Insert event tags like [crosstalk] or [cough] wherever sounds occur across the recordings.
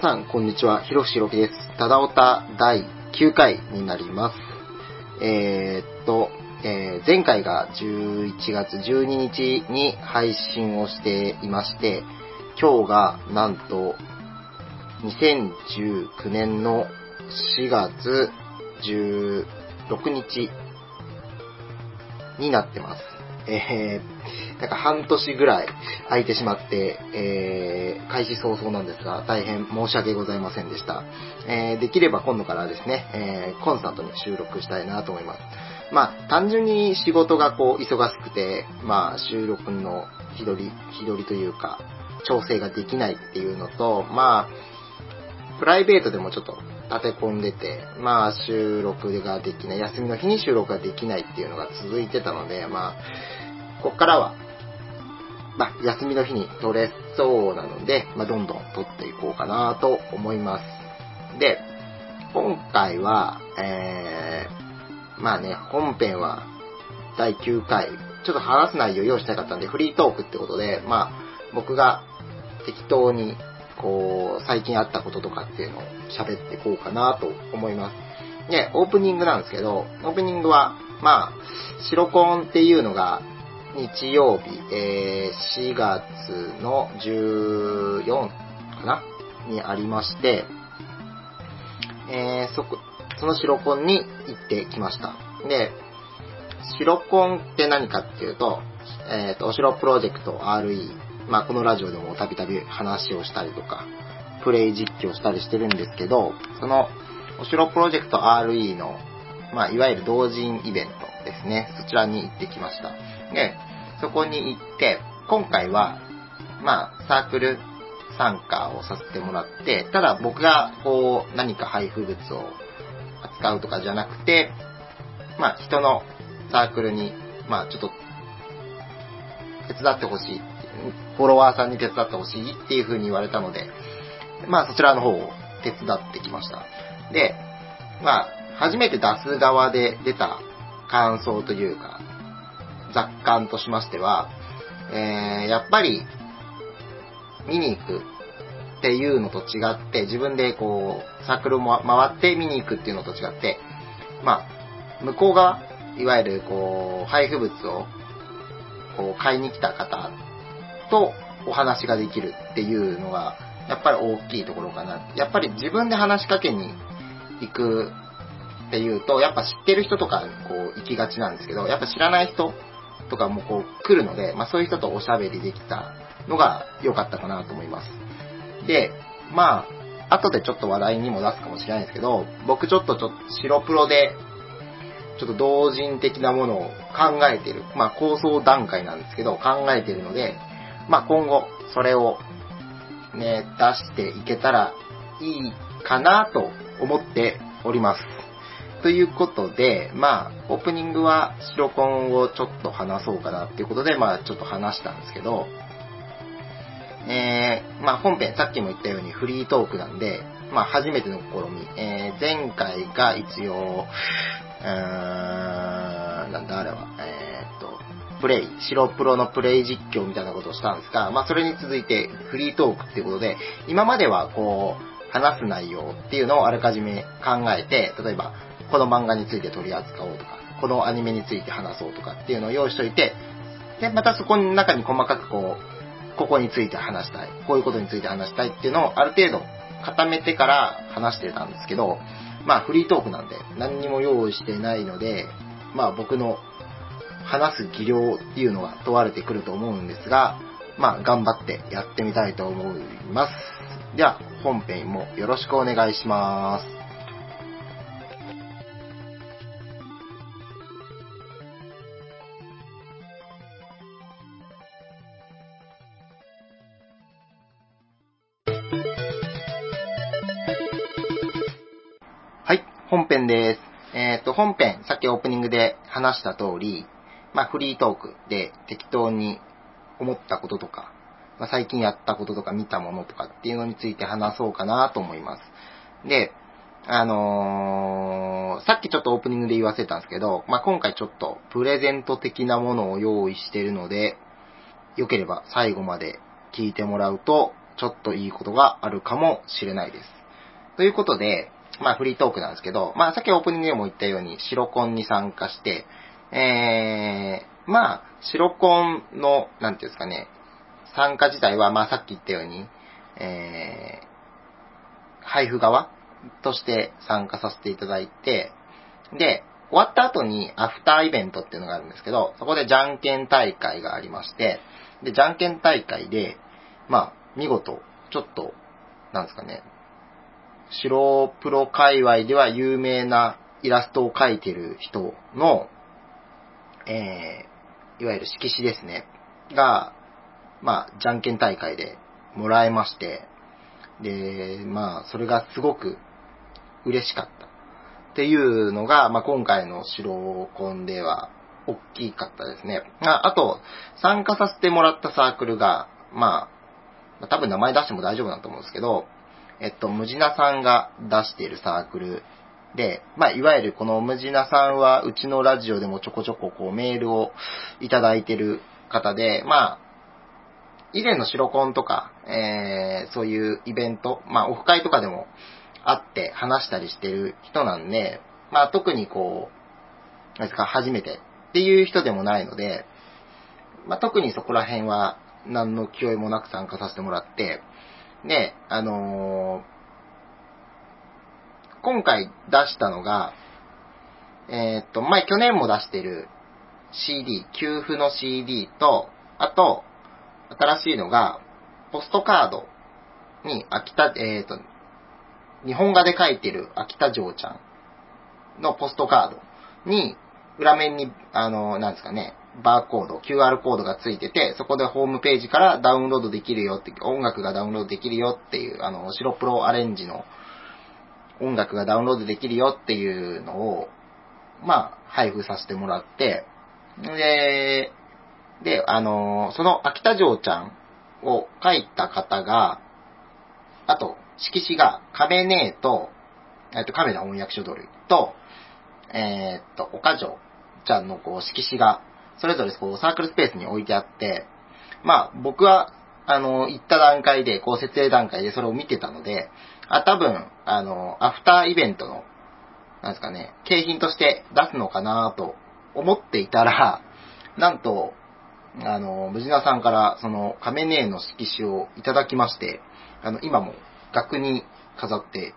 皆さん、こんにちは。ひろしろきです。ただおた第9回になります。えー、っと、えー前回が11月12日に配信をしていまして、今日がなんと2019年の4月16日になってます。えー、なんか半年ぐらい空いてしまって、えー、開始早々なんですが、大変申し訳ございませんでした。えー、できれば今度からですね、えー、コンスタントに収録したいなと思います。まあ、単純に仕事がこう、忙しくて、まあ、収録の日取り、日取りというか、調整ができないっていうのと、まあ、プライベートでもちょっと立て込んでて、まあ収録ができない、休みの日に収録ができないっていうのが続いてたので、まあ、こっからは、まあ休みの日に撮れそうなので、まあどんどん撮っていこうかなと思います。で、今回は、えー、まあね、本編は第9回、ちょっと話す内容を用意したかったんで、フリートークってことで、まあ僕が適当にこう、最近あったこととかっていうのを喋っていこうかなと思います。で、オープニングなんですけど、オープニングは、まあ、白コーンっていうのが、日曜日、えー、4月の14かな？にありまして、えー、そこ、その白コンに行ってきました。で、白コンって何かっていうと、えっ、と、お城プロジェクト RE、まあ、このラジオでもたびたび話をしたりとか、プレイ実況したりしてるんですけど、その、お城プロジェクト RE の、まあ、いわゆる同人イベントですね。そちらに行ってきました。で、そこに行って、今回は、まあ、サークル参加をさせてもらって、ただ僕が、こう、何か配布物を扱うとかじゃなくて、まあ、人のサークルに、まあ、ちょっと、手伝ってほしいフォロワーさんに手伝ってほしいっていう風に言われたので、まあそちらの方を手伝ってきました。で、まあ、初めて出す側で出た感想というか、雑感としましては、えー、やっぱり、見に行くっていうのと違って、自分でこう、サークルも回って見に行くっていうのと違って、まあ、向こう側、いわゆるこう、配布物をこう買いに来た方とお話ができるっていうのが、やっぱり大きいところかな。やっぱり自分で話しかけに行くっていうと、やっぱ知ってる人とかこう行きがちなんですけど、やっぱ知らない人とかもこう来るので、まあそういう人とおしゃべりできたのが良かったかなと思います。で、まあ、後でちょっと話題にも出すかもしれないんですけど、僕ちょっとちょっと白プロでちょっと同人的なものを考えてる。まあ構想段階なんですけど、考えてるので、まあ今後、それをね、出していけたらいいかなと思っております。ということで、まあ、オープニングは白コンをちょっと話そうかなっていうことで、まあちょっと話したんですけど、えー、まあ本編、さっきも言ったようにフリートークなんで、まあ初めての試み、えー、前回が一応、うーん、なんだあれは、えーっと、プレイ、白プロのプレイ実況みたいなことをしたんですが、まあそれに続いてフリートークっていうことで、今まではこう、話す内容っていうのをあらかじめ考えて、例えば、この漫画について取り扱おうとか、このアニメについて話そうとかっていうのを用意しといて、で、またそこの中に細かくこう、ここについて話したい、こういうことについて話したいっていうのをある程度固めてから話してたんですけど、まあフリートークなんで何にも用意してないので、まあ僕の話す技量っていうのが問われてくると思うんですが、まあ頑張ってやってみたいと思います。では本編もよろしくお願いします。編です。えっ、と、本編、さっきオープニングで話した通り、まあ、フリートークで適当に思ったこととか、まあ、最近やったこととか見たものとかっていうのについて話そうかなと思います。で、あのーさっきちょっとオープニングで言わせたんですけど、まあ、今回ちょっとプレゼント的なものを用意してるので、よければ最後まで聞いてもらうとちょっといいことがあるかもしれないです。ということで、まあフリートークなんですけど、まあさっきオープニングでも言ったように、白コンに参加して、えー、まあ、白コンの、なんていうんですかね、参加自体は、まあさっき言ったように、えー、配布側として参加させていただいて、で、終わった後にアフターイベントっていうのがあるんですけど、そこでじゃんけん大会がありまして、で、じゃんけん大会で、まあ、見事、ちょっと、なんですかね、白プロ界隈では有名なイラストを描いてる人の、えー、いわゆる色紙ですね、が、まあ、じゃんけん大会でもらえまして、で、まあ、それがすごく嬉しかった。っていうのが、まあ、今回の白コンでは大きかったですね。ああと、参加させてもらったサークルが、まあ、多分名前出しても大丈夫だと思うんですけど、えっと、ムジナさんが出しているサークルで、まあ、いわゆるこのムジナさんは、うちのラジオでもちょこちょここうメールをいただいてる方で、まあ、以前の白コンとか、えー、そういうイベント、まあ、オフ会とかでも会って話したりしてる人なんで、まあ、特にこう、なんですか、初めてっていう人でもないので、まあ、特にそこら辺は何の気負いもなく参加させてもらって、で、あのー今回出したのが、えー、っと、前去年も出してる CD、給付の CD と、あと、新しいのが、ポストカードに、秋田、えー、っと、日本画で書いてる秋田城ちゃんのポストカードに、裏面に、あの、なんですかね、バーコード、QR コードがついてて、そこでホームページからダウンロードできるよって、音楽がダウンロードできるよっていう、あの、白プロアレンジの音楽がダウンロードできるよっていうのを、まあ、配布させてもらって、で、で、あの、その秋田城ちゃんを書いた方が、あと、色紙が亀姉と、えっと、亀田翻訳書類と、えー、っと、岡城ちゃんのこう色紙が、それぞれこうサークルスペースに置いてあって、まあ、僕は、あの、行った段階で、こう設営段階でそれを見てたので、あ、多分、あの、アフターイベントの、なんですかね、景品として出すのかなと思っていたら、なんと、あの、ムジナさんから、その、カメネーの色紙をいただきまして、あの、今も額に飾って、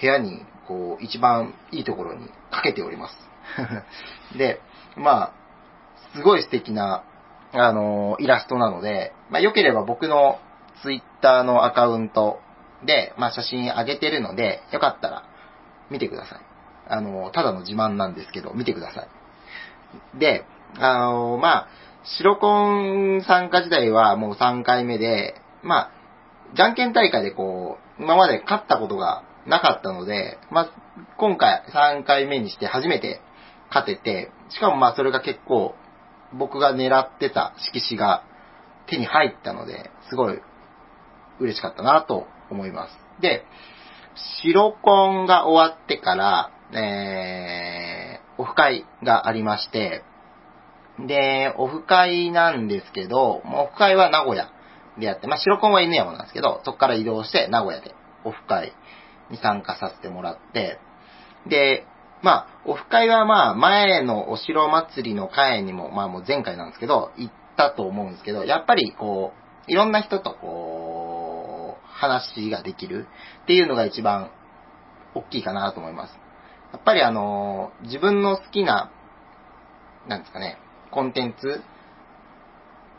部屋に、こう、一番いいところにかけております。[laughs] で、まあ、すごい素敵な、あの、イラストなので、まあ、良ければ僕のツイッターのアカウント、で、まあ、写真上げてるので、よかったら見てください。あの、ただの自慢なんですけど、見てください。で、あの、まあ、白コン参加時代はもう3回目で、まあ、じゃんけん大会でこう、今まで勝ったことがなかったので、まあ、今回3回目にして初めて勝てて、しかもまあそれが結構僕が狙ってた色紙が手に入ったので、すごい嬉しかったなと思います。で、白コンが終わってから、えー、オフ会がありまして、で、オフ会なんですけど、もうオフ会は名古屋でやって、まあ、白コンは犬山なんですけど、そこから移動して名古屋でオフ会に参加させてもらって、で、まあ、オフ会はまあ、前のお城祭りの会にも、まあもう前回なんですけど、行ったと思うんですけど、やっぱりこう、いろんな人とこう、話ができるっていうのが一番大きいかなと思います。やっぱりあの、自分の好きな、なんですかね、コンテンツ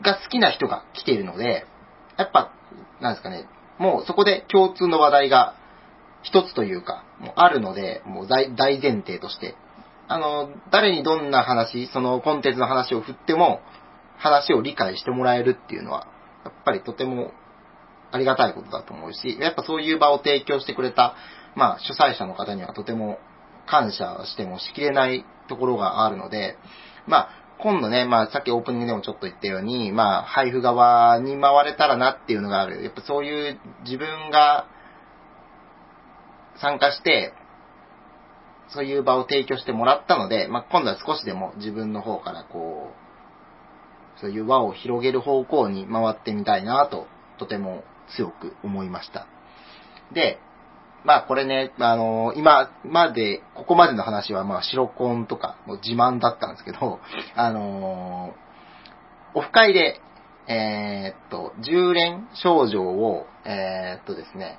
が好きな人が来ているので、やっぱ、なんですかね、もうそこで共通の話題が一つというか、もうあるので、もう大前提として、あの、誰にどんな話、そのコンテンツの話を振っても、話を理解してもらえるっていうのは、やっぱりとてもありがたいことだと思うし、やっぱそういう場を提供してくれた、まあ、主催者の方にはとても感謝してもしきれないところがあるので、まあ、今度ね、まあ、さっきオープニングでもちょっと言ったように、まあ、配布側に回れたらなっていうのがある。やっぱそういう自分が参加して、そういう場を提供してもらったので、まあ、今度は少しでも自分の方からこう、そういう輪を広げる方向に回ってみたいなととても強く思いました。で、まあこれね、あの今まで、ここまでの話はまあ白コンとかも自慢だったんですけど、あのオフ会で、えーっと、10連症状を、えーっとですね、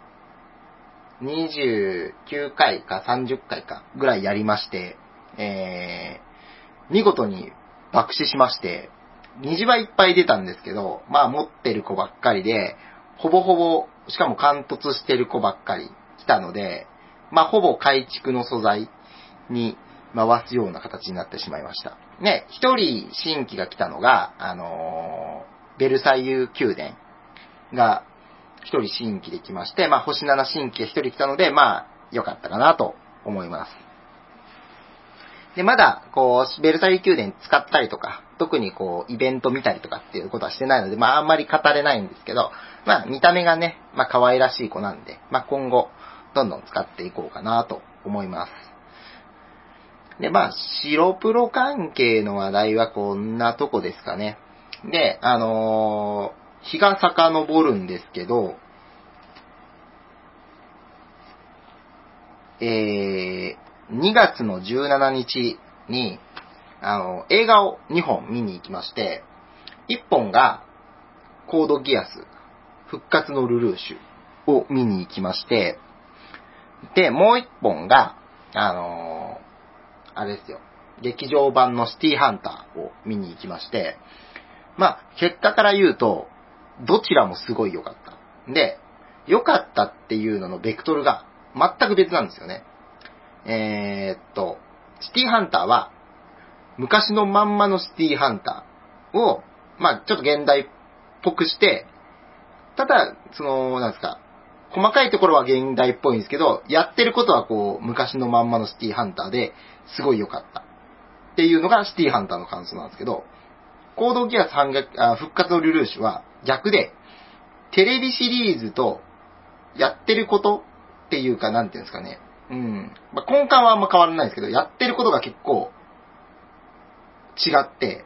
29回か30回かぐらいやりまして、えー、見事に爆死しまして、虹はいっぱい出たんですけど、まあ持ってる子ばっかりで、ほぼほぼ、しかも貫突してる子ばっかり来たので、まあほぼ改築の素材に回すような形になってしまいました。ね、一人新規が来たのが、あのーベルサイユ宮殿が一人新規で来まして、まあ星7新規が一人来たので、まあ良かったかなと思います。で、まだ、こう、ベルサイユ宮殿使ったりとか、特にこう、イベント見たりとかっていうことはしてないので、まああんまり語れないんですけど、まあ見た目がね、まあ可愛らしい子なんで、まあ今後、どんどん使っていこうかなと思います。で、まあ、白プロ関係の話題はこんなとこですかね。で、あのー日が遡るんですけど、えー、2月の17日に、あの、映画を2本見に行きまして、1本が、コードギアス、復活のルルーシュを見に行きまして、で、もう1本が、あのーあれですよ、劇場版のシティハンターを見に行きまして、まあ、結果から言うと、どちらもすごい良かった。で、良かったっていうののベクトルが全く別なんですよね。えーっと、シティハンターは、昔のまんまのシティハンターを、まあ、ちょっと現代っぽくして、ただ、その、なんですか、細かいところは現代っぽいんですけど、やってることはこう、昔のまんまのシティハンターですごい良かった。っていうのがシティハンターの感想なんですけど、コードギアス反逆あ復活のルルーシュは逆で、テレビシリーズとやってることっていうか、なんていうんですかね。うん。まあ、根幹はあんま変わらないですけど、やってることが結構違って、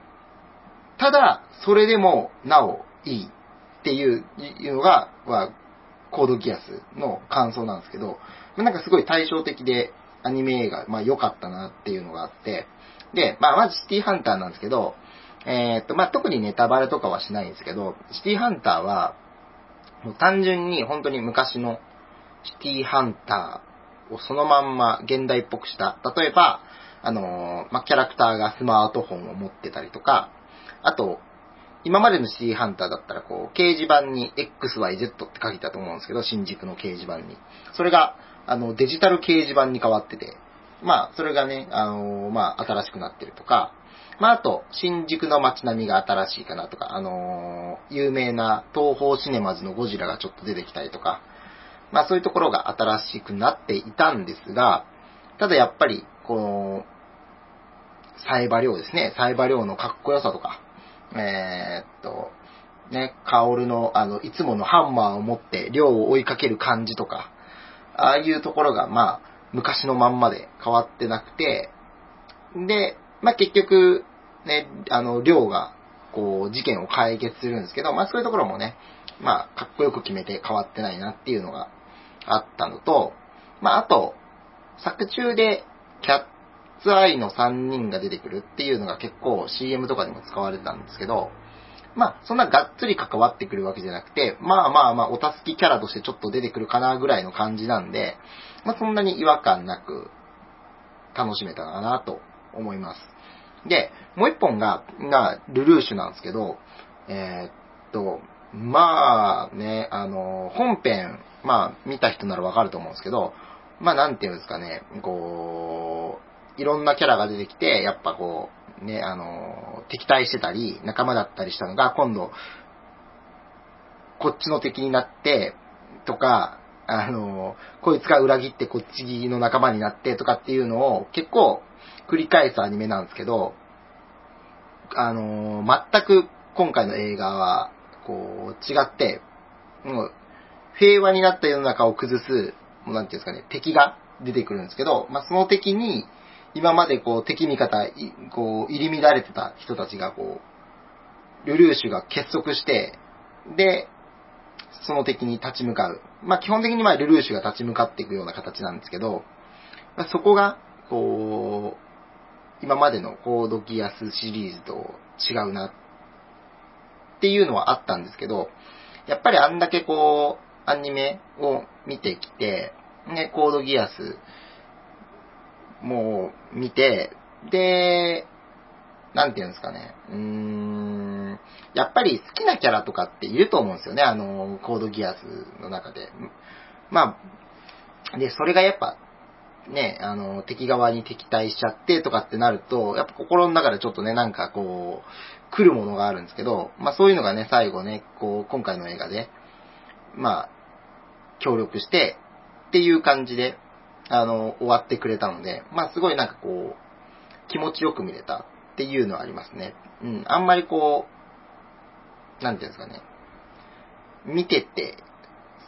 ただ、それでもなおいいっていういうのが、はコードギアスの感想なんですけど、なんかすごい対照的でアニメ映画、まあ良かったなっていうのがあって、で、まあまずシティハンターなんですけど、えーっと、まあ特にネタバレとかはしないんですけど、シティハンターは、もう単純に本当に昔のシティハンターをそのまんま現代っぽくした。例えば、あのーまあ、キャラクターがスマートフォンを持ってたりとか、あと、今までのシティハンターだったら、こう、掲示板に XYZ って書いたと思うんですけど、新宿の掲示板に。それが、あの、デジタル掲示板に変わってて、まあ、それがね、あのーまあ、新しくなってるとか、まあ、あと、新宿の街並みが新しいかなとか、あのー有名な東宝シネマズのゴジラがちょっと出てきたりとか、まあ、そういうところが新しくなっていたんですが、ただやっぱり、この、サイバリョウですね。サイバリョウのかっこよさとか、えーっと、ね、カオルの、あの、いつものハンマーを持って、量を追いかける感じとか、ああいうところが、まあ、昔のまんまで変わってなくて、で、まあ結局、ね、あの、量が、こう、事件を解決するんですけど、まあそういうところもね、まあ、かっこよく決めて変わってないなっていうのがあったのと、まああと、作中で、キャッツアイの3人が出てくるっていうのが結構 CM とかでも使われてたんですけど、まあ、そんながっつり関わってくるわけじゃなくて、まあまあまあ、お助けキャラとしてちょっと出てくるかなぐらいの感じなんで、まあそんなに違和感なく楽しめたかなと思います。で、もう一本が、が、ルルーシュなんですけど、えーっと、まあね、あの、本編、まあ見た人ならわかると思うんですけど、まあなんていうんですかね、こう、いろんなキャラが出てきて、やっぱこう、ね、あの、敵対してたり、仲間だったりしたのが、今度、こっちの敵になって、とか、あの、こいつが裏切ってこっちの仲間になってとかっていうのを結構繰り返すアニメなんですけど、あの、全く今回の映画は、こう、違って、もう、平和になった世の中を崩す、もうなんていうんですかね、敵が出てくるんですけど、まあ、その敵に、今までこう、敵味方、こう、入り乱れてた人たちがこう、ルルーシュが結束して、で、その敵に立ち向かう。まあ基本的にまあルルーシュが立ち向かっていくような形なんですけど、まあ、そこが、こう、今までのコードギアスシリーズと違うなっていうのはあったんですけど、やっぱりあんだけこう、アニメを見てきて、ね、コードギアスも見て、で、なんていうんですかね、うーん、やっぱり好きなキャラとかっていると思うんですよね、あの、コードギアスの中で。まあ、で、それがやっぱ、ね、あの、敵側に敵対しちゃってとかってなると、やっぱ心の中でちょっとね、なんかこう、来るものがあるんですけど、まあそういうのがね、最後ね、こう、今回の映画で、まあ、協力して、っていう感じで、あの、終わってくれたので、まあすごいなんかこう、気持ちよく見れたっていうのはありますね。うん、あんまりこう、なんていうんですかね、見てて、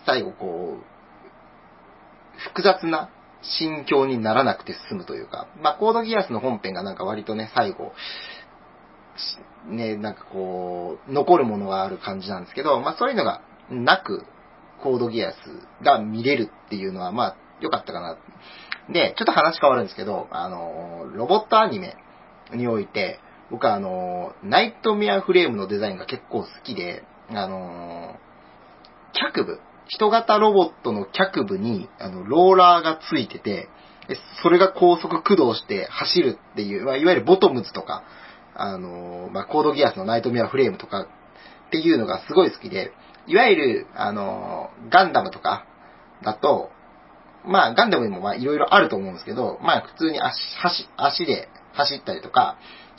最後こう、複雑な心境にならなくて済むというか、まあ、コードギアスの本編がなんか割とね、最後、ね、なんかこう、残るものがある感じなんですけど、まあ、そういうのがなく、コードギアスが見れるっていうのは、まあ、良かったかな。で、ちょっと話変わるんですけど、あの、ロボットアニメにおいて、僕はあの、ナイトメアフレームのデザインが結構好きで、あの、脚部、人型ロボットの脚部に、あの、ローラーがついてて、それが高速駆動して走るっていう、まあ、いわゆるボトムズとか、あの、まあ、コードギアスのナイトメアフレームとかっていうのがすごい好きで、いわゆる、あの、ガンダムとかだと、まあ、ガンダムにもまあ、いろいろあると思うんですけど、まあ、普通に足、足、足で走ったりとか、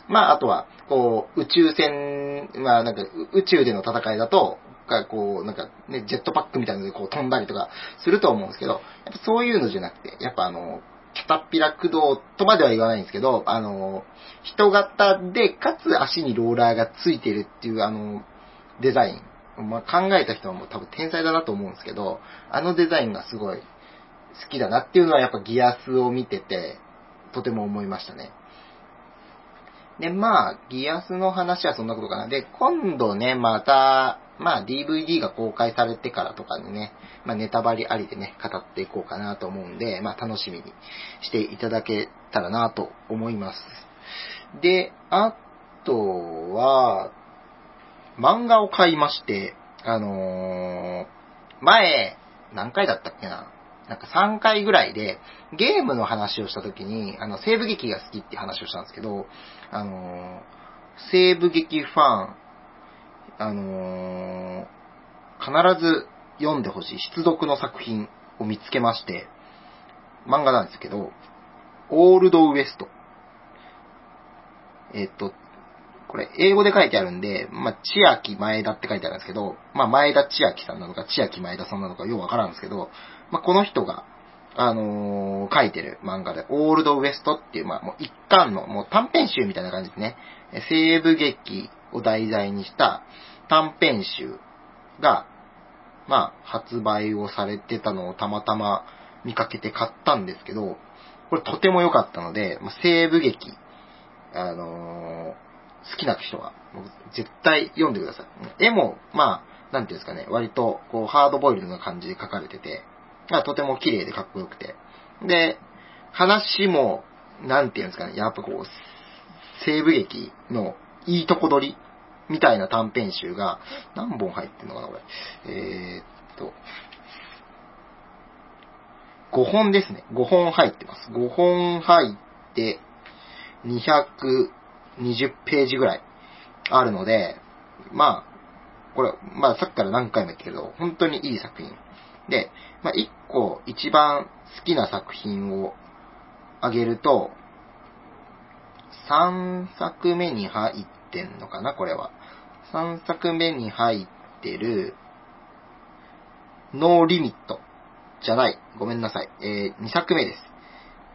まあ、あとは、こう、宇宙船、まあ、なんか、宇宙での戦いだと、が、こう、なんか、ね、ジェットパックみたいなので、こう、飛んだりとかすると思うんですけど、やっぱそういうのじゃなくて、やっぱあの、キャタピラ駆動とまでは言わないんですけど、あの、人型で、かつ足にローラーがついてるっていう、あの、デザイン。まあ、考えた人はもう多分天才だなと思うんですけど、あのデザインがすごい好きだなっていうのはやっぱギアスを見てて、とても思いましたね。で、まあ、ギアスの話はそんなことかな。で、今度ね、また、まあ DVD が公開されてからとかにね、まあネタバレありでね、語っていこうかなと思うんで、まあ楽しみにしていただけたらなと思います。で、あとは、漫画を買いまして、あのー、前、何回だったっけな？なんか3回ぐらいで、ゲームの話をした時に、あの、西部劇が好きって話をしたんですけど、あのー、西部劇ファン、あのー、必ず読んでほしい出読の作品を見つけまして、漫画なんですけど、オールドウエスト。えっと、これ、英語で書いてあるんで、まあ、千秋前田って書いてあるんですけど、まあ、前田千秋さんなのか、千秋前田さんなのか、ようわからんですけど、まあ、この人が、あのー、書いてる漫画で、オールドウエストっていう、まあ、もう一巻の、もう短編集みたいな感じですね。西部劇を題材にした短編集が、まあ、発売をされてたのをたまたま見かけて買ったんですけど、これとても良かったので、まあ、西部劇、あのー、好きな人は、絶対読んでください。絵も、まあ、なんていうんですかね、割と、こう、ハードボイルドな感じで書かれてて、まあ、とても綺麗でかっこよくて。で、話も、なんていうんですかね、やっぱこう、西部劇のいいとこ取りみたいな短編集が何本入ってんのかな、これ。えー、っと、5本ですね。5本入ってます。5本入って、220ページぐらいあるので、まあ、これ、まあさっきから何回も言ったけど、本当にいい作品。で、まあ1個一番好きな作品をあげると、3作目に入ってんのかな、これは。3作目に入ってる、ノーリミット。じゃない。ごめんなさい。えー、2作目です。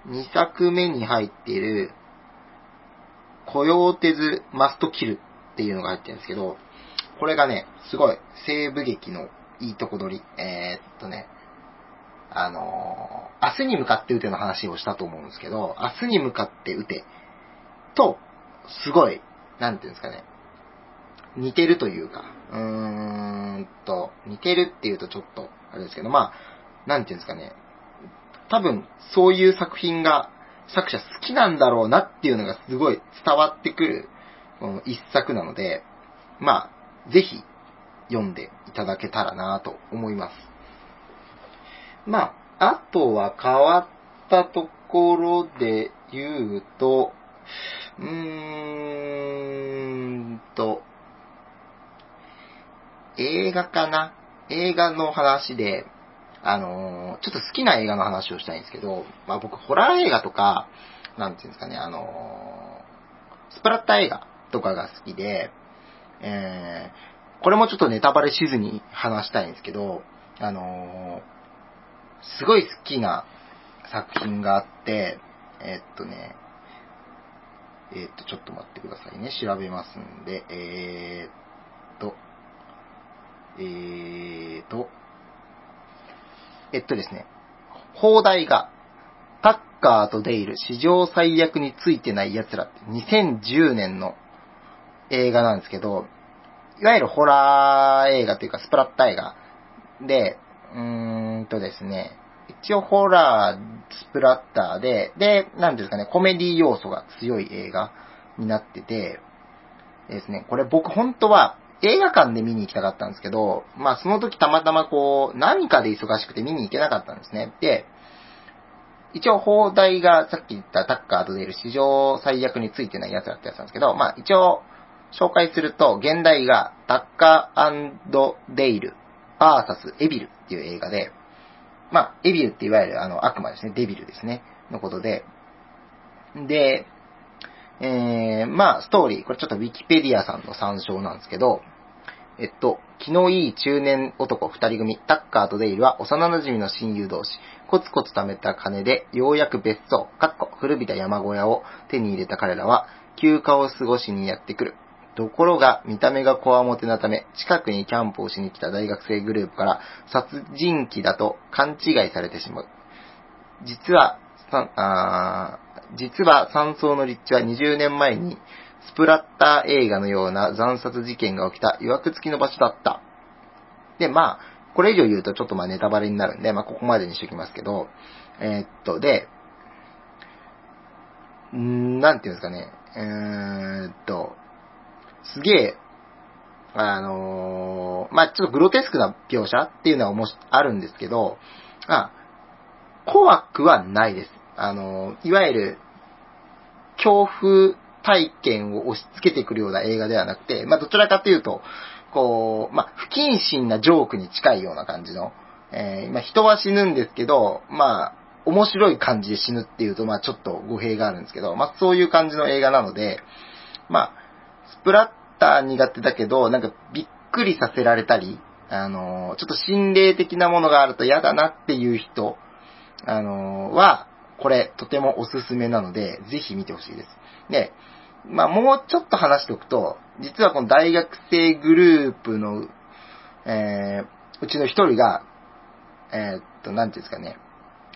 2作目に入っている、コヨーテズ・マスト・キルっていうのが入ってるんですけど、これがね、すごい西部劇のいいとこ取り。えー、っとね、あのー、明日に向かって撃ての話をしたと思うんですけど、明日に向かって撃てと、すごい、なんていうんですかね、似てるというか、うーんと、似てるっていうとちょっと、あれですけど、まあ、なんていうんですかね。多分、そういう作品が作者好きなんだろうなっていうのがすごい伝わってくる、この一作なので、まあ、ぜひ読んでいただけたらなと思います。まあ、あとは変わったところで言うと、うーんと、映画かな？映画の話で、あのー、ちょっと好きな映画の話をしたいんですけど、まあ僕、ホラー映画とか、なんていうんですかね、あのー、スプラッタ映画とかが好きで、えー、これもちょっとネタバレしずに話したいんですけど、あのー、すごい好きな作品があって、え、っとね、えー、っと、ちょっと待ってくださいね。調べますんで、えー、っと、えーと、えっとですね、放題が、タッカーとデイル、史上最悪についてない奴らって2010年の映画なんですけど、いわゆるホラー映画というかスプラッタ映画で、うーんとですね、一応ホラー、スプラッターで、で、なんですかね、コメディ要素が強い映画になってて、ですね、これ僕本当は映画館で見に行きたかったんですけど、まあその時たまたまこう、何かで忙しくて見に行けなかったんですね。で、一応放題がさっき言ったタッカーとデール史上最悪についてないやつだったやつなんですけど、まあ一応紹介すると、現代がタッカーデイルバーサスエビルっていう映画で、まあエビルっていわゆるあの悪魔ですね、デビルですね、のことで、で、えー、まあ、ストーリー、これちょっとウィキペディアさんの参照なんですけど、えっと、気のいい中年男。二人組、タッカーとデイルは幼馴染の親友同士。コツコツ貯めた金で、ようやく別荘、かっこ古びた山小屋を手に入れた彼らは、休暇を過ごしにやってくる。ところが、見た目がこわもてなため、近くにキャンプをしに来た大学生グループから、殺人鬼だと勘違いされてしまう。実は、あ実は山荘の立地は20年前にスプラッター映画のような惨殺事件が起きた曰く付きの場所だった。で、まあ、これ以上言うとちょっとまあネタバレになるんで、まあここまでにしておきますけど、えー、っと、で、んなんていうんですかね、えー、っと、すげえ、あのー、まあちょっとグロテスクな描写っていうのはもし、あるんですけど、あ、怖くはないです。あのー、いわゆる、恐怖体験を押し付けてくるような映画ではなくて、まあ、どちらかというと、こう、まあ、不謹慎なジョークに近いような感じの、えー、まあ、人は死ぬんですけど、まあ、面白い感じで死ぬっていうと、まあ、ちょっと語弊があるんですけど、まあ、そういう感じの映画なので、まあ、プラッター苦手だけど、なんかびっくりさせられたり、あの、ちょっと心霊的なものがあると嫌だなっていう人、あの、は、これ、とてもおすすめなので、ぜひ見てほしいです。で、まあ、もうちょっと話しておくと、実はこの大学生グループの、えー、うちの一人が、えー、っと、なんていうんですかね、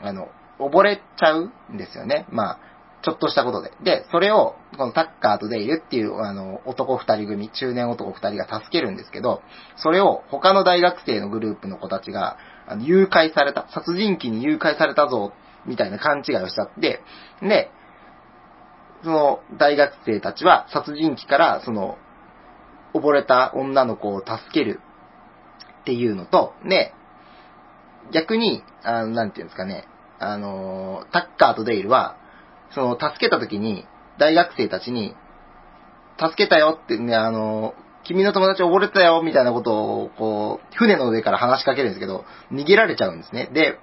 あの、溺れちゃうんですよね。まあ、ちょっとしたことで。で、それを、このタッカーとデイルっていう、あの、男二人組、中年男二人が助けるんですけど、それを他の大学生のグループの子たちが、あの誘拐された、殺人鬼に誘拐されたぞ、みたいな勘違いをしちゃって、で、その大学生たちは殺人鬼からその溺れた女の子を助けるっていうのと、ね、逆に、あの、なんていうんですかね、あの、タッカーとデイルは、その、助けた時に、大学生たちに、助けたよってね、あの、君の友達溺れたよ、みたいなことを、こう、船の上から話しかけるんですけど、逃げられちゃうんですね。で、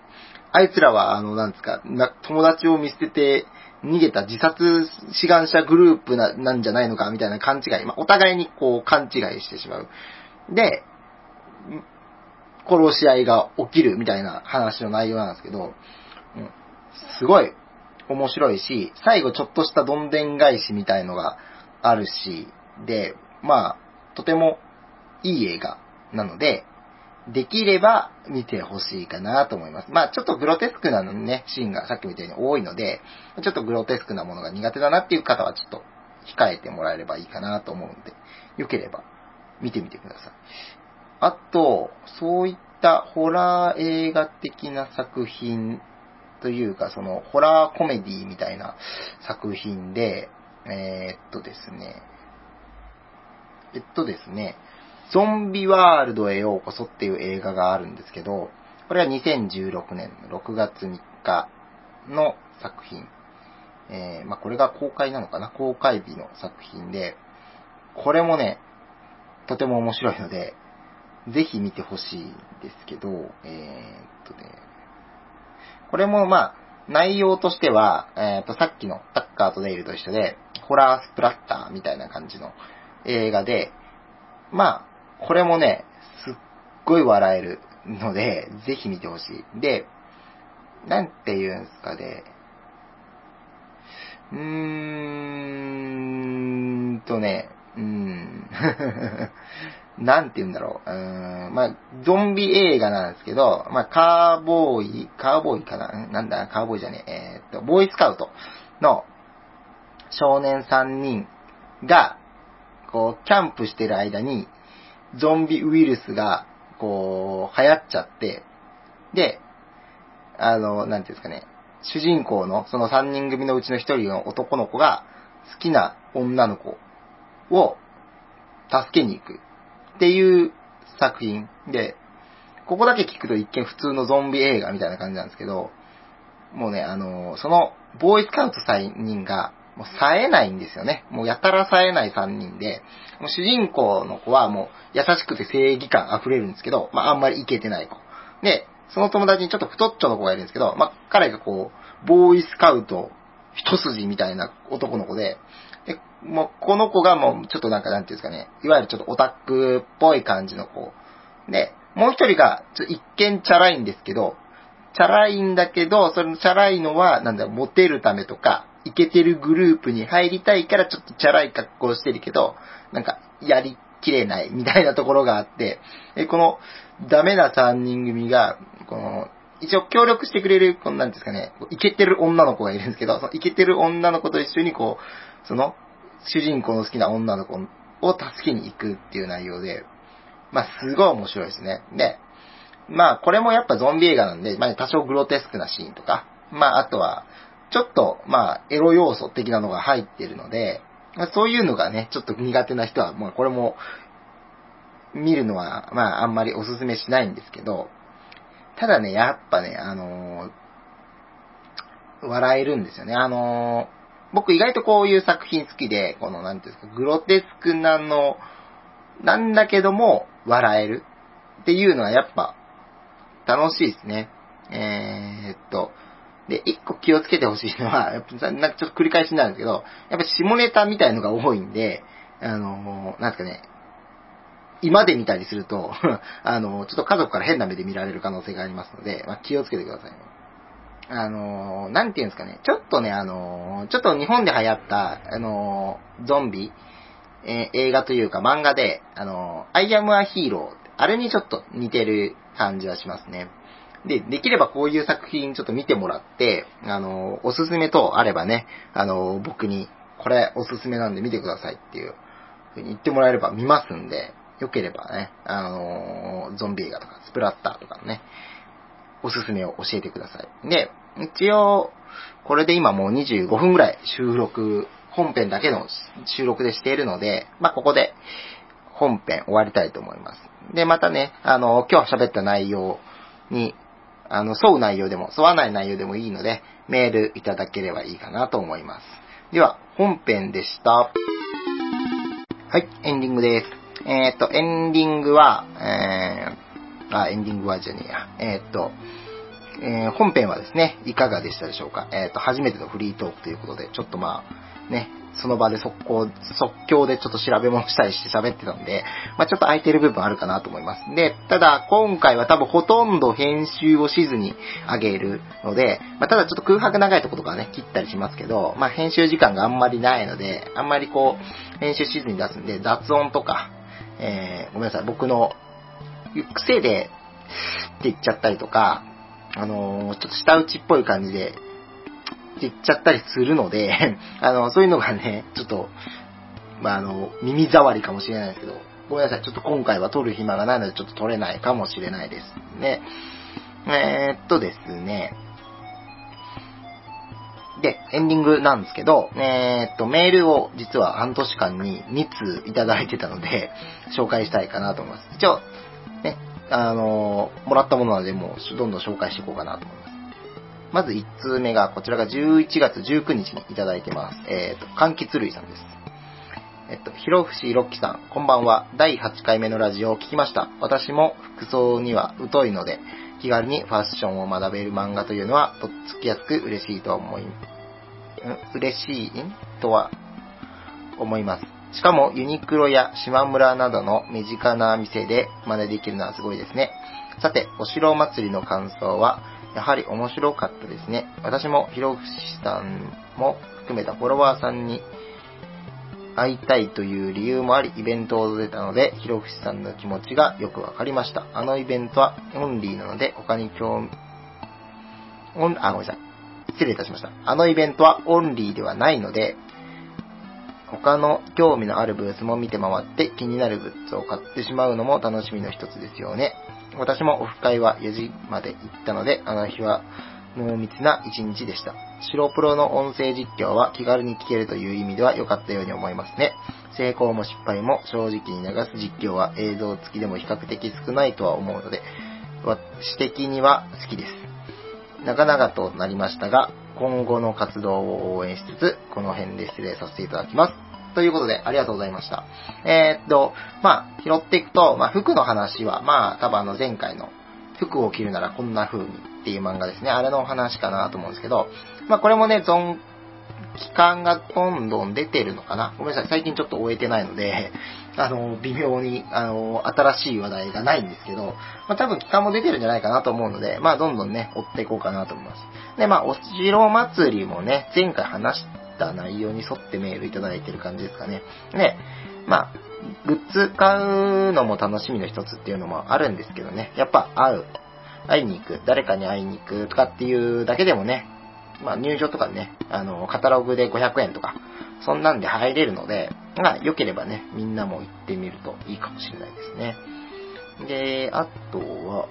あいつらは、あの、なんですか、友達を見捨てて、逃げた自殺志願者グループななんじゃないのかみたいな勘違い、まあ、お互いにこう勘違いしてしまう。で、殺し合いが起きるみたいな話の内容なんですけど、うん、すごい面白いし、最後ちょっとしたどんでん返しみたいのがあるし、で、まあ、とてもいい映画なので、できれば見てほしいかなと思います。まあちょっとグロテスクなのね、シーンがさっきみたいに多いので、ちょっとグロテスクなものが苦手だなっていう方はちょっと控えてもらえればいいかなと思うんで、よければ見てみてください。あと、そういったホラー映画的な作品というか、その、ホラーコメディみたいな作品で、えー、っとですね、えっとですね、ゾンビワールドへようこそっていう映画があるんですけど、これは2016年6月3日の作品。えー、まあ、これが公開なのかな？公開日の作品で、これもね、とても面白いので、ぜひ見てほしいんですけど、えー、っとね、これもまあ、内容としては、えー、っと、さっきのタッカーとデイルと一緒で、ホラースプラッターみたいな感じの映画で、まあ、これもね、すっごい笑えるので、ぜひ見てほしい。で、なんて言うんすかね、うーんとね、うーん。[laughs] なんて言うんだろう。うーん、まあ、ゾンビ映画なんですけど、まあ、カーボーイ、カーボーイかな？なんだ、カーボーイじゃねえ、えー、っと、ボーイスカウトの少年3人が、こう、キャンプしてる間に、ゾンビウイルスが、こう、流行っちゃって、で、あの、なんていうんですかね、主人公のその3人組のうちの1人の男の子が好きな女の子を助けに行く。っていう作品で、ここだけ聞くと一見普通のゾンビ映画みたいな感じなんですけど、もうね、あの、そのボーイスカウト3人がもう冴えないんですよね。もうやたら冴えない3人で、もう主人公の子はもう優しくて正義感溢れるんですけど、まああんまりイケてない子。で、その友達にちょっと太っちょの子がいるんですけど、まあ、彼がこう、ボーイスカウト一筋みたいな男の子、で、もう、この子がもう、ちょっとなんか、なんていうんですかね、いわゆるちょっとオタクっぽい感じの子。で、もう一人が、ちょ一見チャラいんですけど、チャラいんだけど、そのチャラいのは、なんだろう、モテるためとか、イケてるグループに入りたいからちょっとチャラい格好してるけど、なんか、やりきれないみたいなところがあって、でこのダメな3人組が、この、一応協力してくれる、このなんですかね、イケてる女の子がいるんですけど、そのイケてる女の子と一緒にこう、その、主人公の好きな女の子を助けに行くっていう内容で、まあ、すごい面白いですね。で、まあ、これもやっぱゾンビ映画なんで、まあ、多少グロテスクなシーンとか、まあ、あとは、ちょっと、まあ、エロ要素的なのが入ってるので、まあ、そういうのがね、ちょっと苦手な人は、まあ、これも、見るのは、まあ、あんまりおすすめしないんですけど、ただね、やっぱね、あのー、笑えるんですよね。あの、僕意外とこういう作品好きで、この、なんていうんですか、グロテスクなの、なんだけども、笑えるっていうのはやっぱ、楽しいですね。えー、っと、で、一個気をつけてほしいのは、やっぱ、なんかちょっと繰り返しになるんですけど、やっぱ下ネタみたいのが多いんで、あのー、なんですかね、今で見たりすると [laughs] あの、ちょっと家族から変な目で見られる可能性がありますので、まあ、気をつけてくださいね。あの、なんていうんですかね、ちょっとね、あの、ちょっと日本で流行った、あの、ゾンビ、えー、映画というか漫画で、あの、アイアムアヒーロー、あれにちょっと似てる感じはしますね。で、できればこういう作品ちょっと見てもらって、あの、おすすめ等あればね、あの、僕に、これおすすめなんで見てくださいっていうふうに言ってもらえれば見ますんで、良ければね、あのー、ゾンビ映画とか、スプラッターとかね、おすすめを教えてください。で、一応、これで今もう25分ぐらい収録、本編だけの収録でしているので、まあ、ここで本編終わりたいと思います。で、またね、あの、今日喋った内容に、あの、沿う内容でも、沿わない内容でもいいので、メールいただければいいかなと思います。では、本編でした。はい、エンディングです。えっ、と、エンディングは、えー、あ、エンディングはじゃねえや。えっ、と、えー、本編はですね、いかがでしたでしょうか？えっ、と、初めてのフリートークということで、ちょっとまあ、ね、その場で速攻、即興でちょっと調べ物したりして [laughs] 喋ってたんで、まあちょっと空いてる部分あるかなと思います。で、ただ今回は多分ほとんど編集をしずに上げるので、まあただちょっと空白長いところとかね、切ったりしますけど、まあ編集時間があんまりないので、あんまりこう、編集しずに出すんで、雑音とか、えー、ごめんなさい、僕の癖でって言っちゃったりとか、あのー、ちょっと舌打ちっぽい感じでって言っちゃったりするので [laughs] あの、そういうのがね、ちょっと、まあ、あの、耳障りかもしれないですけど、ごめんなさい。ちょっと今回は撮る暇がないので、ちょっと撮れないかもしれないですね。えー、っとですね。で、エンディングなんですけど、えー、っと、メールを実は半年間に2通いただいてたので、紹介したいかなと思います。一応、あの、もらったものなので、も、どんどん紹介していこうかなと思います。まず1通目が、こちらが11月19日にいただいてます。えー、っと、柑橘類さんです。えっと、ひろふしろっきさん、こんばんは。第8回目のラジオを聞きました。私も服装には疎いので、気軽にファッションを学べる漫画というのは、とっつきやすく嬉しいと思い、嬉しいとは思います。しかもユニクロや島村などの身近な店で真似できるのはすごいですね。さて、お城祭りの感想は、やはり面白かったですね。私もひろふしさんも含めたフォロワーさんに会いたいという理由もあり、イベントを出たので、ひろふしさんの気持ちがよくわかりました。あのイベントはオンリーなので、他に興味、オン、あ、ごめんなさい。失礼いたしました。あのイベントはオンリーではないので、他の興味のあるブースも見て回って気になるグッズを買ってしまうのも楽しみの一つですよね。私もオフ会は4時まで行ったので、あの日は濃密な一日でした。白プロの音声実況は気軽に聞けるという意味では良かったように思いますね。成功も失敗も正直に流す実況は映像付きでも比較的少ないとは思うので、私的には好きです。長々となりましたが、今後の活動を応援しつつ、この辺で失礼させていただきます。ということで、ありがとうございました。えー、っと、まあ、拾っていくと、まあ、服の話は、まあ、多分あの前回の服を着るならこんな風にっていう漫画ですね。あれの話かなと思うんですけど、まあこれもね、存、期間がどんどん出てるのかな？ごめんなさい。最近ちょっと終えてないので、[laughs] あの、微妙に、あの、新しい話題がないんですけど、まあ多分期間も出てるんじゃないかなと思うので、まあどんどんね、追っていこうかなと思います。で、まあ、お城祭りもね、前回話した内容に沿ってメールいただいてる感じですかね。で、まあ、グッズ買うのも楽しみの一つっていうのもあるんですけどね、やっぱ会う、会いに行く、誰かに会いに行くとかっていうだけでもね、まあ入場とかね、あの、カタログで500円とか、そんなんで入れるので、まあ良ければね、みんなも行ってみるといいかもしれないですね。で、あとは、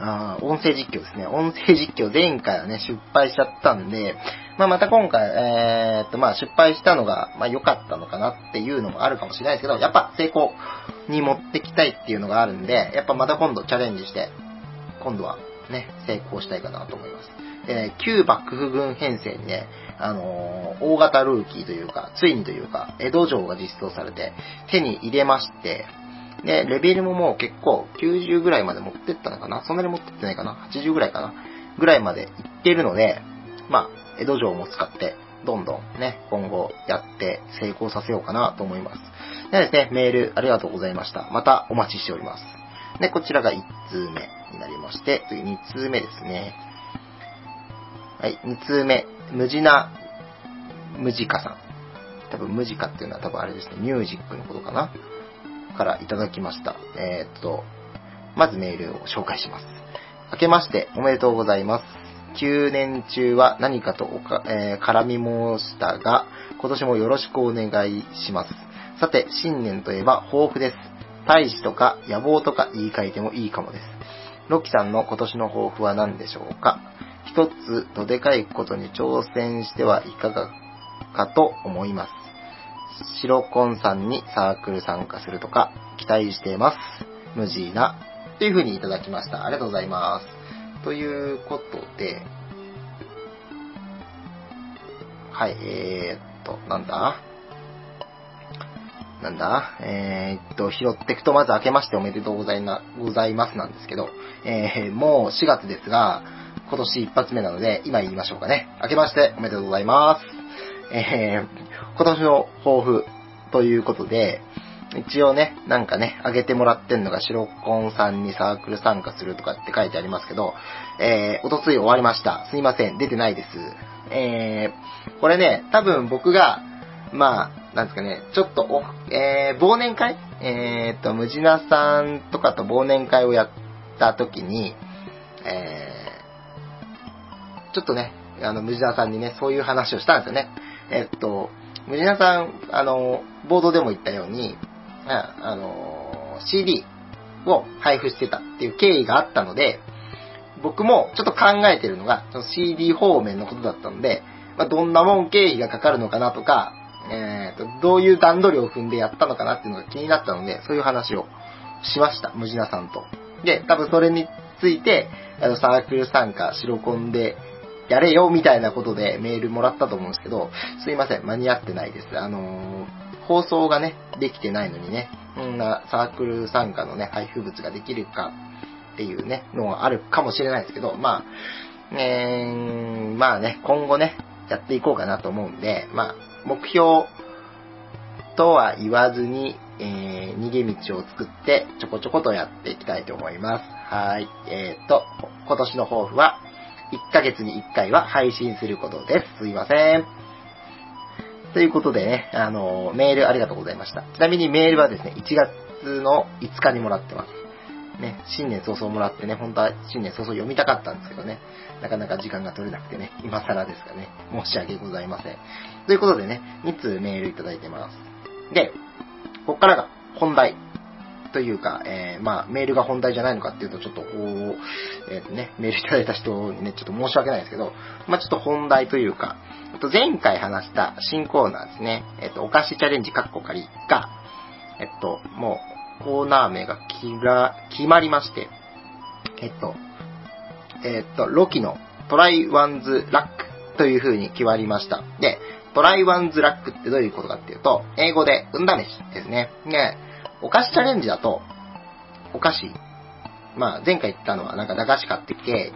あ音声実況ですね。音声実況前回はね、失敗しちゃったんで、まあ、また今回、えー、っと、まあ、失敗したのが、まあ、良かったのかなっていうのもあるかもしれないですけど、やっぱ成功に持ってきたいっていうのがあるんで、やっぱまた今度チャレンジして、今度はね、成功したいかなと思います。えー、旧幕府軍編成にね、あのー、大型ルーキーというか、ついにというか、江戸城が実装されて、手に入れまして、で、レベルももう結構90ぐらいまで持ってったのかな？そんなに持ってってないかな ?80 ぐらいかな？ぐらいまで行ってるので、まあ、江戸城も使って、どんどんね、今後やって成功させようかなと思います。ではですね、メールありがとうございました。またお待ちしております。で、こちらが1通目になりまして、次2通目ですね。はい、2通目、無地な、無地かさん。多分無地かっていうのは多分あれですね、ミュージックのことかなからいただきました。えー、っと、まずメールを紹介します。明けましておめでとうございます。9年中は何かとおか、えー、絡み申したが、今年もよろしくお願いします。さて、新年といえば抱負です。大志とか野望とか言い換えてもいいかもです。ロッキさんの今年の抱負は何でしょうか？一つどでかいことに挑戦してはいかがかと思います。シロコンさんにサークル参加するとか期待しています。無事な。というふうにいただきました。ありがとうございます。ということで、はい、えー、っと、なんだ？なんだ？えー、っと、拾っていくと、まず明けましておめでとうございな、ございますなんですけど、えー、もう4月ですが、今年一発目なので、今言いましょうかね。明けましておめでとうございます。えー、今年の抱負ということで、一応ね、なんかね、あげてもらってんのが、シロコンさんにサークル参加するとかって書いてありますけど、えー、おとつい終わりました。すいません、出てないです。えー、これね、多分僕が、まあ、なんですかね、ちょっとお、えー、忘年会？えーと、ムジナさんとかと忘年会をやった時に、えー、ちょっとね、あの、ムジナさんにね、そういう話をしたんですよね。えっと、ムジナさん、あの、ボードでも言ったように、あの CD を配布してたっていう経緯があったので、僕もちょっと考えてるのが、その CD 方面のことだったので、まあ、どんなもん経費がかかるのかなとか、えー、と、どういう段取りを踏んでやったのかなっていうのが気になったので、そういう話をしました、ムジナさんと。で、多分それについて、あの、サークル参加、白コンで、やれよ、みたいなことでメールもらったと思うんですけど、すいません、間に合ってないです。あのー放送がね、できてないのにね、こんなサークル参加のね、配布物ができるかっていうね、のがあるかもしれないですけど、まあ、えー、まあね、今後ね、やっていこうかなと思うんで、まあ、目標とは言わずに、えー、逃げ道を作って、ちょこちょことやっていきたいと思います。はい。えー、と、今年の抱負は、1ヶ月に1回は配信することです。すいません。ということでね、あの、メールありがとうございました。ちなみにメールはですね、1月の5日にもらってます。ね、新年早々もらってね、本当は新年早々読みたかったんですけどね、なかなか時間が取れなくてね、今更ですがね、申し訳ございません。ということでね、2通メールいただいてます。で、ここからが本題というか、えー、まあ、メールが本題じゃないのかっていうと、ちょっとこう、えっ、とね、メールいただいた人にね、ちょっと申し訳ないですけど、まあ、ちょっと本題というか、えっと前回話した新コーナーですね、えっと、お菓子チャレンジカッコ仮が、えっと、もう、コーナー名が決ら決まりまして、えっと、えっと、ロキのトライワンズラックという風に決まりました。で、トライワンズラックってどういうことかっていうと、英語で運試しですね。で、お菓子チャレンジだと、お菓子、まあ前回言ったのはなんか駄菓子買ってきて、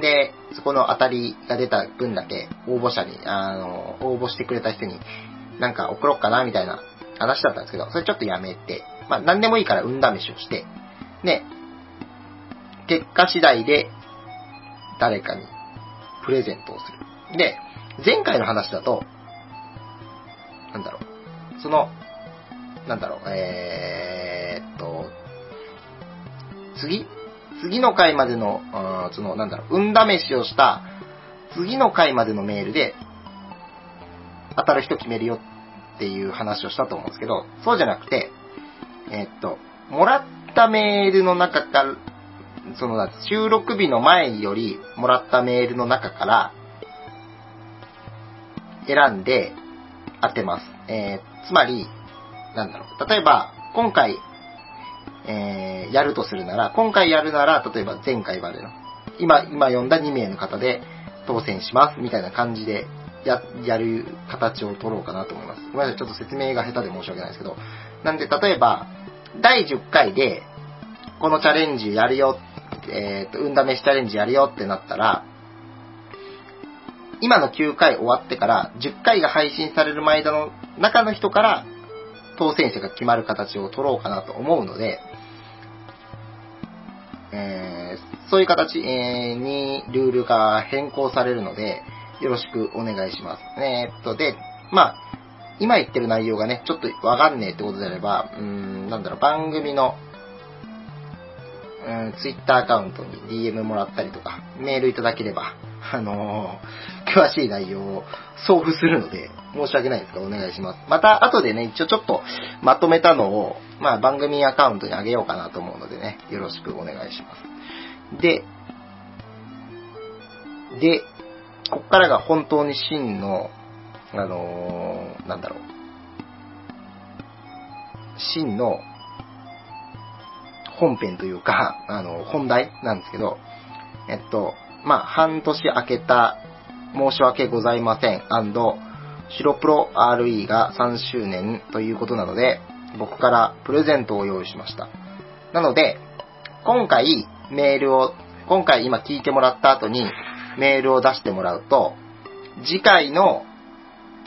で、そこの当たりが出た分だけ応募者に、あの、応募してくれた人になんか送ろうかなみたいな話だったんですけど、それちょっとやめて、まあ何でもいいから運試しをして、で、結果次第で誰かにプレゼントをする。で、前回の話だと、なんだろう、その、なんだろう、えーっと、次？次の回までの、その、なんだろう、運試しをした次の回までのメールで、当たる人決めるよっていう話をしたと思うんですけど、そうじゃなくて、えーっと、もらったメールの中から、その、収録日の前よりもらったメールの中から、選んで当てます。えーつまり、なんだろう。例えば、今回、えーやるとするなら、今回やるなら、例えば前回までの、今、今読んだ2名の方で当選します、みたいな感じで、や、やる形を取ろうかなと思います。ごめんなさい、ちょっと説明が下手で申し訳ないですけど。なんで、例えば、第10回で、このチャレンジやるよ、えっ、と、運試しチャレンジやるよってなったら、今の9回終わってから、10回が配信される間の中の人から、当選者が決まる形を取ろうかなと思うので、えーそういう形、にルールが変更されるので、よろしくお願いします。えーっと、で、まあ、今言ってる内容がね、ちょっとわかんねえってことであれば、うん、なんだろう、番組の、うん、ツイッターアカウントに DM もらったりとか、メールいただければ、あのー詳しい内容を送付するので、申し訳ないですがお願いします。また、後でね、一応ちょっとまとめたのを、まあ、番組アカウントにあげようかなと思うのでね、よろしくお願いします。で、で、こっからが本当に真の、あのーなんだろう、真の本編というか、あの、本題なんですけど、えっと、まあ、半年明けた申し訳ございません。白プロ RE が3周年ということなので、僕からプレゼントを用意しました。なので、今回メールを、今回今聞いてもらった後にメールを出してもらうと、次回の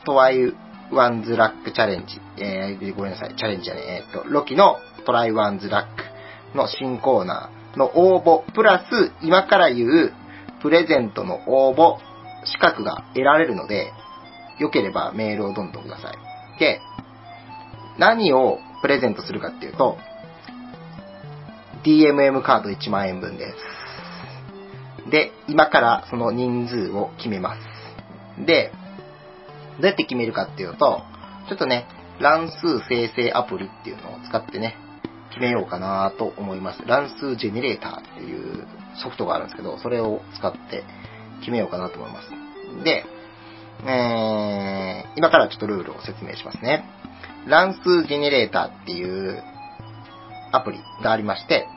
Try One's Luck チャレンジ、えー、ごめんなさい、チャレンジじゃねえ、ーっと、ロキの Try One's Luck の新コーナーの応募、プラス今から言うプレゼントの応募資格が得られるので、良ければメールをどんどんください。で、何をプレゼントするかっていうと、DMM カード1万円分です。で、今からその人数を決めます。で、どうやって決めるかっていうと、ちょっとね、乱数生成アプリっていうのを使ってね、決めようかなと思います。乱数ジェネレーターっていうソフトがあるんですけど、それを使って決めようかなと思います。で、えー、今からちょっとルールを説明しますね。乱数ジェネレーターっていうアプリがありまして、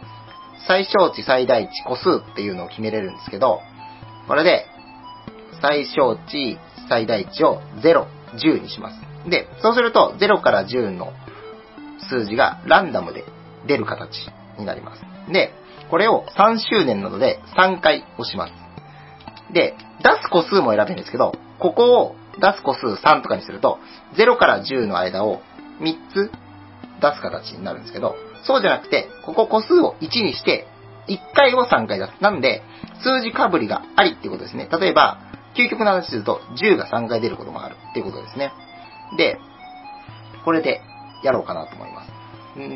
最小値最大値個数っていうのを決めれるんですけど、これで最小値最大値を0、10にします。で、そうすると0から10の数字がランダムで出る形になります。で、これを3周年なので3回押します。で、出す個数も選べるんですけど、ここを出す個数3とかにすると、0から10の間を3つ出す形になるんですけど、そうじゃなくて、ここ個数を1にして、1回を3回出す。なんで、数字かぶりがありっていうことですね。例えば、究極の話すると、10が3回出ることもあるっていうことですね。で、これでやろうかなと思います。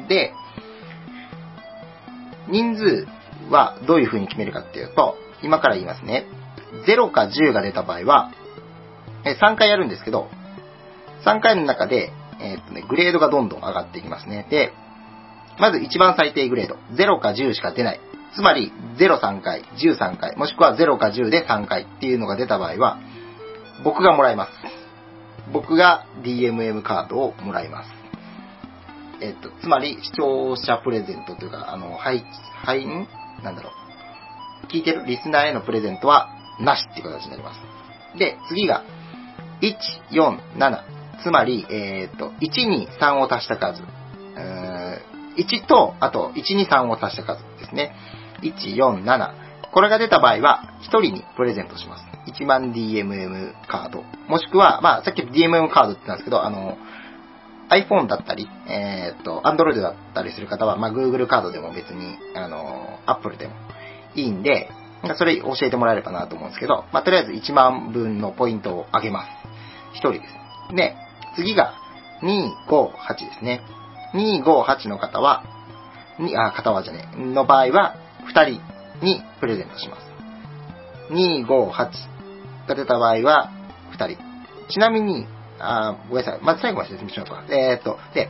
で、人数はどういう風に決めるかっていうと、今から言いますね。0か10が出た場合は、3回やるんですけど、3回の中で、えー、っとね、グレードがどんどん上がっていきますね。で、まず一番最低グレード、0か10しか出ない。つまり、03回、13回、もしくは0か10で3回っていうのが出た場合は、僕がもらいます。僕が DMM カードをもらいます。えっと、つまり、視聴者プレゼントというか、あの、配、配、ん？なんだろう。聞いてるリスナーへのプレゼントは、なしっていう形になります。で、次が、1、4、7。つまり、えー、っと、1に3を足した数。1と、あと、1、2、3を足した数ですね。1、4、7。これが出た場合は、1人にプレゼントします。1万 DMM カード。もしくは、まあ、さっき DMM カードって言ったんですけど、あの、iPhone だったり、えー、っと、Android だったりする方は、まあ、Google カードでも別に、あの、Apple でもいいんで、それ教えてもらえればなと思うんですけど、まあ、とりあえず1万分のポイントをあげます。1人です。で、次が、258ですね。258の方は、に、あ、方はじゃねえの場合は、2人にプレゼントします。258が出た場合は、2人。ちなみに、あごめんなさい。まず最後まで説明しようか。えー、っと、で、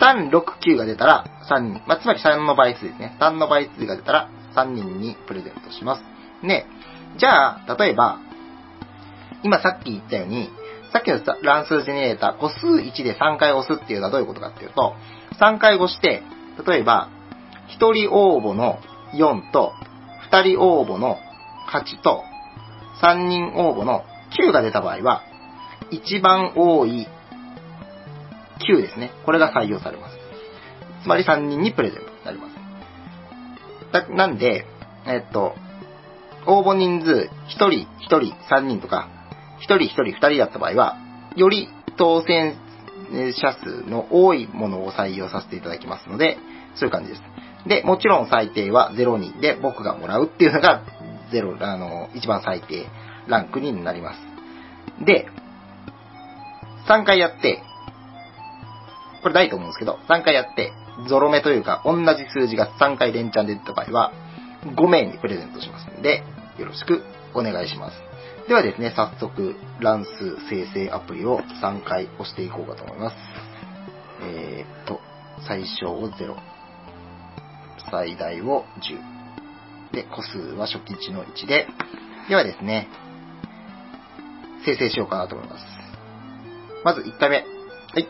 369が出たら3人。まあ、つまり3の倍数ですね。3の倍数が出たら3人にプレゼントします。で、じゃあ、例えば、今さっき言ったように、さっきの乱数ジェネレーター、個数1で3回押すっていうのはどういうことかっていうと、3回押して、例えば、1人応募の4と、2人応募の8と、3人応募の9が出た場合は、一番多い9ですね。これが採用されます。つまり3人にプレゼントになります。なんで、えっと、応募人数1人、1人、3人とか、1人、1人、2人だった場合は、より当選者数の多いものを採用させていただきますので、そういう感じです。で、もちろん最低は0人で僕がもらうっていうのが、0、あの、一番最低ランクになります。で、3回やって、これないと思うんですけど、3回やって、ゾロ目というか、同じ数字が3回連チャンで出た場合は、5名にプレゼントしますので、よろしくお願いします。ではですね、早速、乱数生成アプリを3回押していこうかと思います。えー、っと、最小を0、最大を10。で、個数は初期値の1で、ではですね、生成しようかなと思います。まず1回目。はい。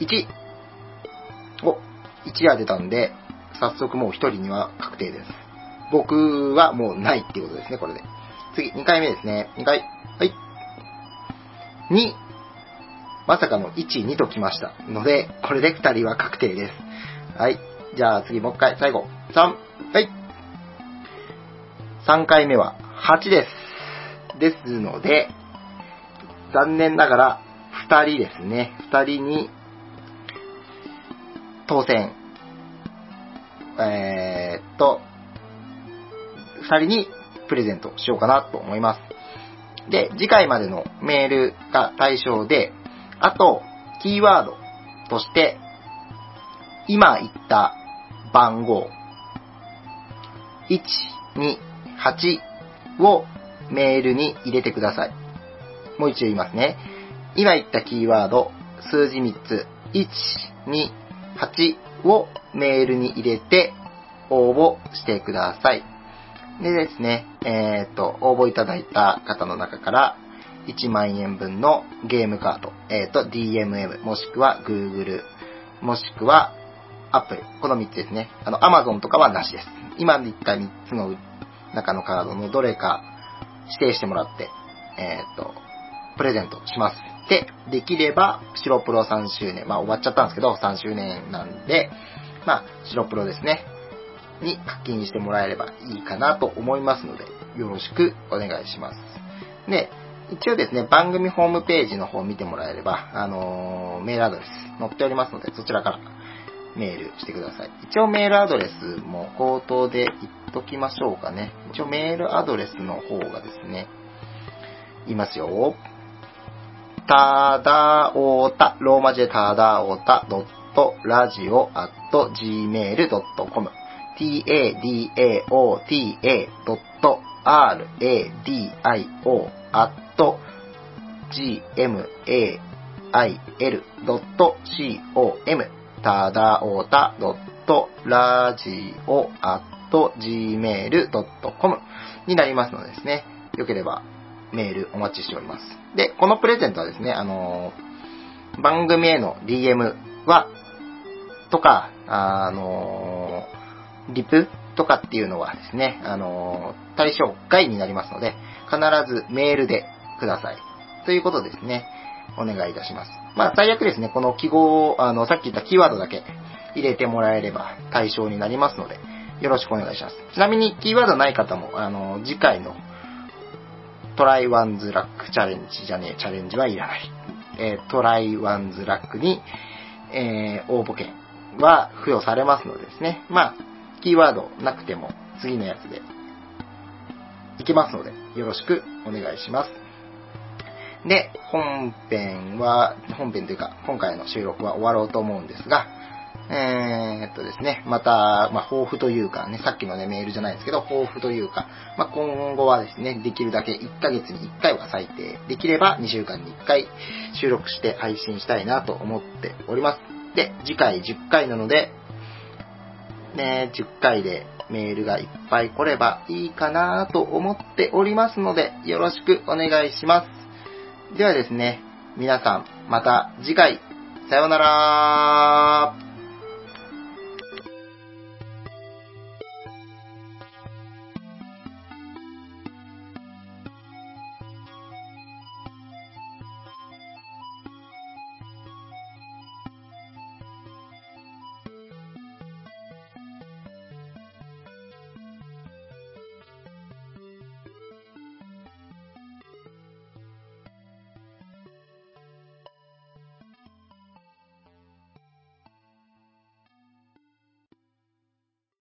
1。お、1が出たんで、早速もう1人には確定です。僕はもうないっていうことですね、これで。次、2回目ですね。2回。はい。2。まさかの1、2と来ました。ので、これで2人は確定です。はい。じゃあ次もう一回、最後。3。はい。3回目は8です。ですので、残念ながら2人ですね。2人に当選。えー、っと、2人にプレゼントしようかなと思います。で、次回までのメールが対象で、あと、キーワードとして、今言った番号、128をメールに入れてください。もう一度言いますね。今言ったキーワード、数字3つ、128をメールに入れて応募してください。でですね、えっ、と、応募いただいた方の中から1万円分のゲームカード、えっ、と、DMM、もしくは Google、もしくは Apple、この3つですね。あの、Amazon とかはなしです。今言った3つの中のカードのどれか指定してもらって、えっ、と、プレゼントします。で、できれば、白プロ3周年、まあ終わっちゃったんですけど、3周年なんで、まあ、白プロですね。に課金してもらえればいいかなと思いますので、よろしくお願いします。で、一応ですね、番組ホームページの方を見てもらえれば、あのー、メールアドレス載っておりますので、そちらからメールしてください。一応メールアドレスも口頭で言っときましょうかね。一応メールアドレスの方がですね、いますよ。ただおた、ローマ字でただおた、ドット、ラジオ、アット、gmail.com。tadaota, ドット、radio, アット gmail.com ただおた .radio.gmail.com になりますのでですね、よければメールお待ちしております。で、このプレゼントはですね、あのー、番組への DM は、とか、あのー、リプとかっていうのはですね、あのー、対象外になりますので、必ずメールでください。ということですね。お願いいたします。まあ、最悪ですね、この記号を、あの、さっき言ったキーワードだけ入れてもらえれば対象になりますので、よろしくお願いします。ちなみに、キーワードない方も、あの、次回のTry One's Luck チャレンジじゃねえ、チャレンジはいらない。えー、 Try One's Luck に、えー、応募券は付与されますのでですね。まあ、キーワードなくても次のやつでいけますので、よろしくお願いします。で、本編は、本編というか、今回の収録は終わろうと思うんですが、えー、っとですね、また、まあ、抱負というかね、さっきのね、メールじゃないですけど、抱負というか、まあ、今後はですね、できるだけ1ヶ月に1回は最低、できれば2週間に1回収録して配信したいなと思っております。で、次回10回なので、ね、10回でメールがいっぱい来ればいいかなと思っておりますので、よろしくお願いします。ではですね、皆さん、また次回、さようなら